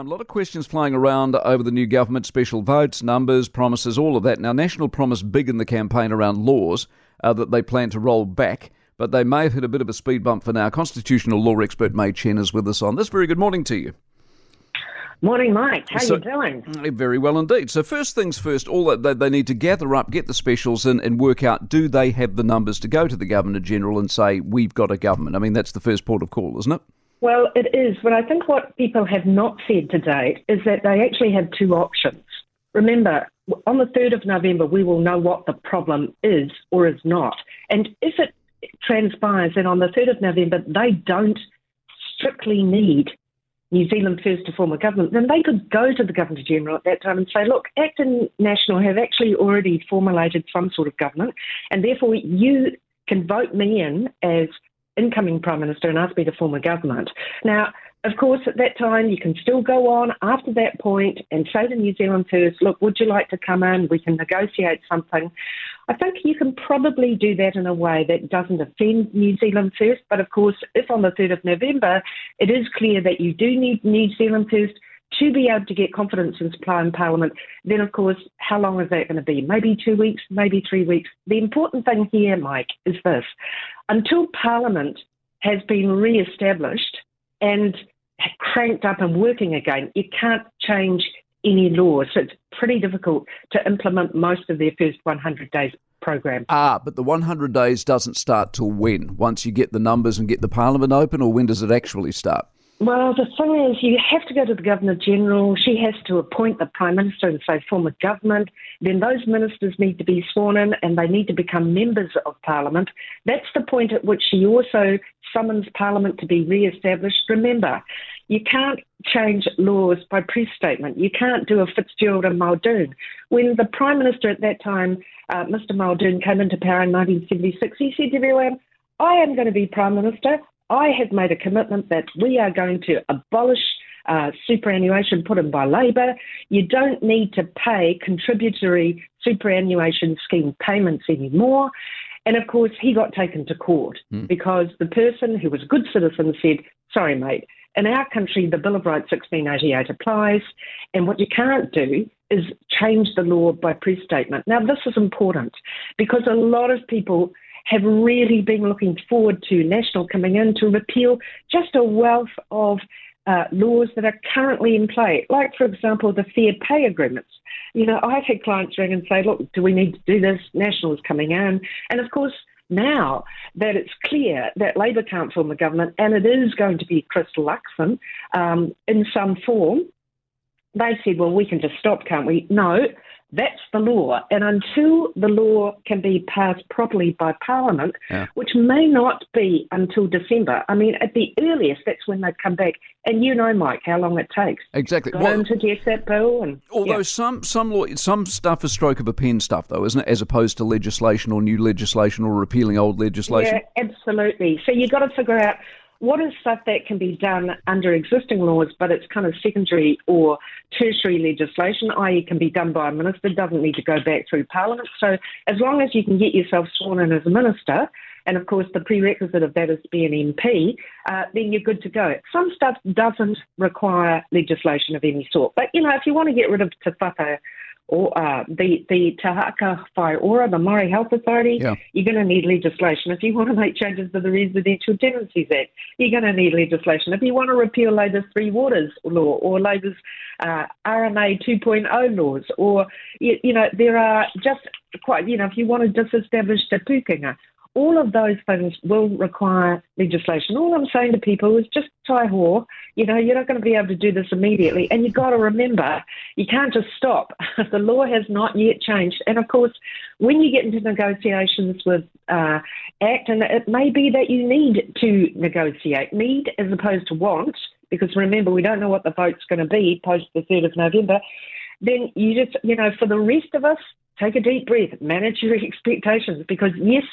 A lot of questions flying around over the new government, special votes, numbers, promises, all of that. Now, National promised big in the campaign around laws uh, that they plan to roll back, but they may have hit a bit of a speed bump for now. Constitutional law expert Mai Chen is with us on this. Very good morning to you. Morning, Mike. How So- you doing? Uh, Very well indeed. So, first things first, all that they, they need to gather up, get the specials in, and work out do they have the numbers to go to the Governor General and say, we've got a government? I mean, that's the first port of call, isn't it? Well, it is, but I think what people have not said to date is that they actually have two options. Remember, on the 3rd of November, we will know what the problem is or is not. And if it transpires that on the 3rd of November they don't strictly need New Zealand First to form a government, then they could go to the Governor General at that time and say, look, ACT and National have actually already formulated some sort of government, and therefore you can vote me in as incoming Prime Minister and ask me to form a government. Now, of course, at that time, you can still go on after that point and say to New Zealand First, look, would you like to come in? We can negotiate something. I think you can probably do that in a way that doesn't offend New Zealand First. But of course, if on the 3rd of November it is clear that you do need New Zealand First to be able to get confidence in supply in Parliament, then of course, how long is that going to be? Maybe two weeks, maybe three weeks. The important thing here, Mike, is this. Until Parliament has been re established and cranked up and working again, you can't change any laws. So it's pretty difficult to implement most of their first 100 days program. Ah, but the 100 days doesn't start till when? Once you get the numbers and get the Parliament open, or when does it actually start? Well, the thing is, you have to go to the Governor General. She has to appoint the Prime Minister and say, form a government. Then those ministers need to be sworn in and they need to become members of Parliament. That's the point at which she also summons Parliament to be re established. Remember, you can't change laws by press statement. You can't do a Fitzgerald and Muldoon. When the Prime Minister at that time, uh, Mr. Muldoon, came into power in 1976, he said to everyone, I am going to be Prime Minister. I have made a commitment that we are going to abolish uh, superannuation put in by Labor. You don't need to pay contributory superannuation scheme payments anymore. And of course, he got taken to court because the person who was a good citizen said, Sorry, mate, in our country, the Bill of Rights 1688 applies. And what you can't do is change the law by press statement. Now, this is important because a lot of people have really been looking forward to National coming in to repeal just a wealth of uh, laws that are currently in play, like, for example, the fair pay agreements. You know, I've had clients ring and say, look, do we need to do this? National is coming in. And of course, now that it's clear that Labor can't form a government and it is going to be Chris Luxon um, in some form, they said, well, we can just stop, can't we? No, that's the law. And until the law can be passed properly by Parliament, Yeah. which may not be until December, I mean, at the earliest, that's when they come back. And you know, Mike, how long it takes. Exactly. Go Well, in to get that bill and although yeah. some some law, some stuff is stroke of a pen stuff, though, isn't it? As opposed to legislation or new legislation or repealing old legislation. Yeah, absolutely. So you've got to figure out what is stuff that can be done under existing laws, but it's kind of secondary or tertiary legislation, i.e., can be done by a minister, doesn't need to go back through Parliament. So as long as you can get yourself sworn in as a minister, and of course the prerequisite of that is to be an MP, uh, then you're good to go. Some stuff doesn't require legislation of any sort. But, you know, if you want to get rid of Whaka or uh, the the Te Aka Whai Ora, the Māori Health Authority, Yeah. you're going to need legislation. If you want to make changes to the Residential Tenancies Act, you're going to need legislation. If you want to repeal Labour's Three Waters law or Labour's uh, RMA 2.0 laws, or you, you know, there are just quite, you know, if you want to disestablish the Pūkenga, all of those things will require legislation. All I'm saying to people is just taihoa. You know, you're not going to be able to do this immediately. And you've got to remember, you can't just stop. the law has not yet changed. And of course, when you get into negotiations with uh, ACT, and it may be that you need to negotiate, need as opposed to want, because remember, we don't know what the vote's going to be post the 3rd of November, then you just, you know, for the rest of us, take a deep breath, manage your expectations, because yes,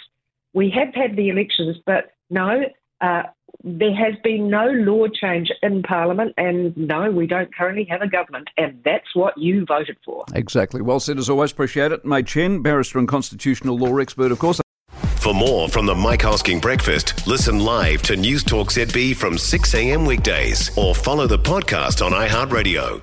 we have had the elections, but no, uh, there has been no law change in Parliament, and no, we don't currently have a government, and that's what you voted for. Exactly. Well said as always. Appreciate it. Mai Chen, barrister and constitutional law expert, of course. For more from the Mike Hosking Breakfast, listen live to News Talk ZB from 6 a.m. weekdays or follow the podcast on iHeartRadio.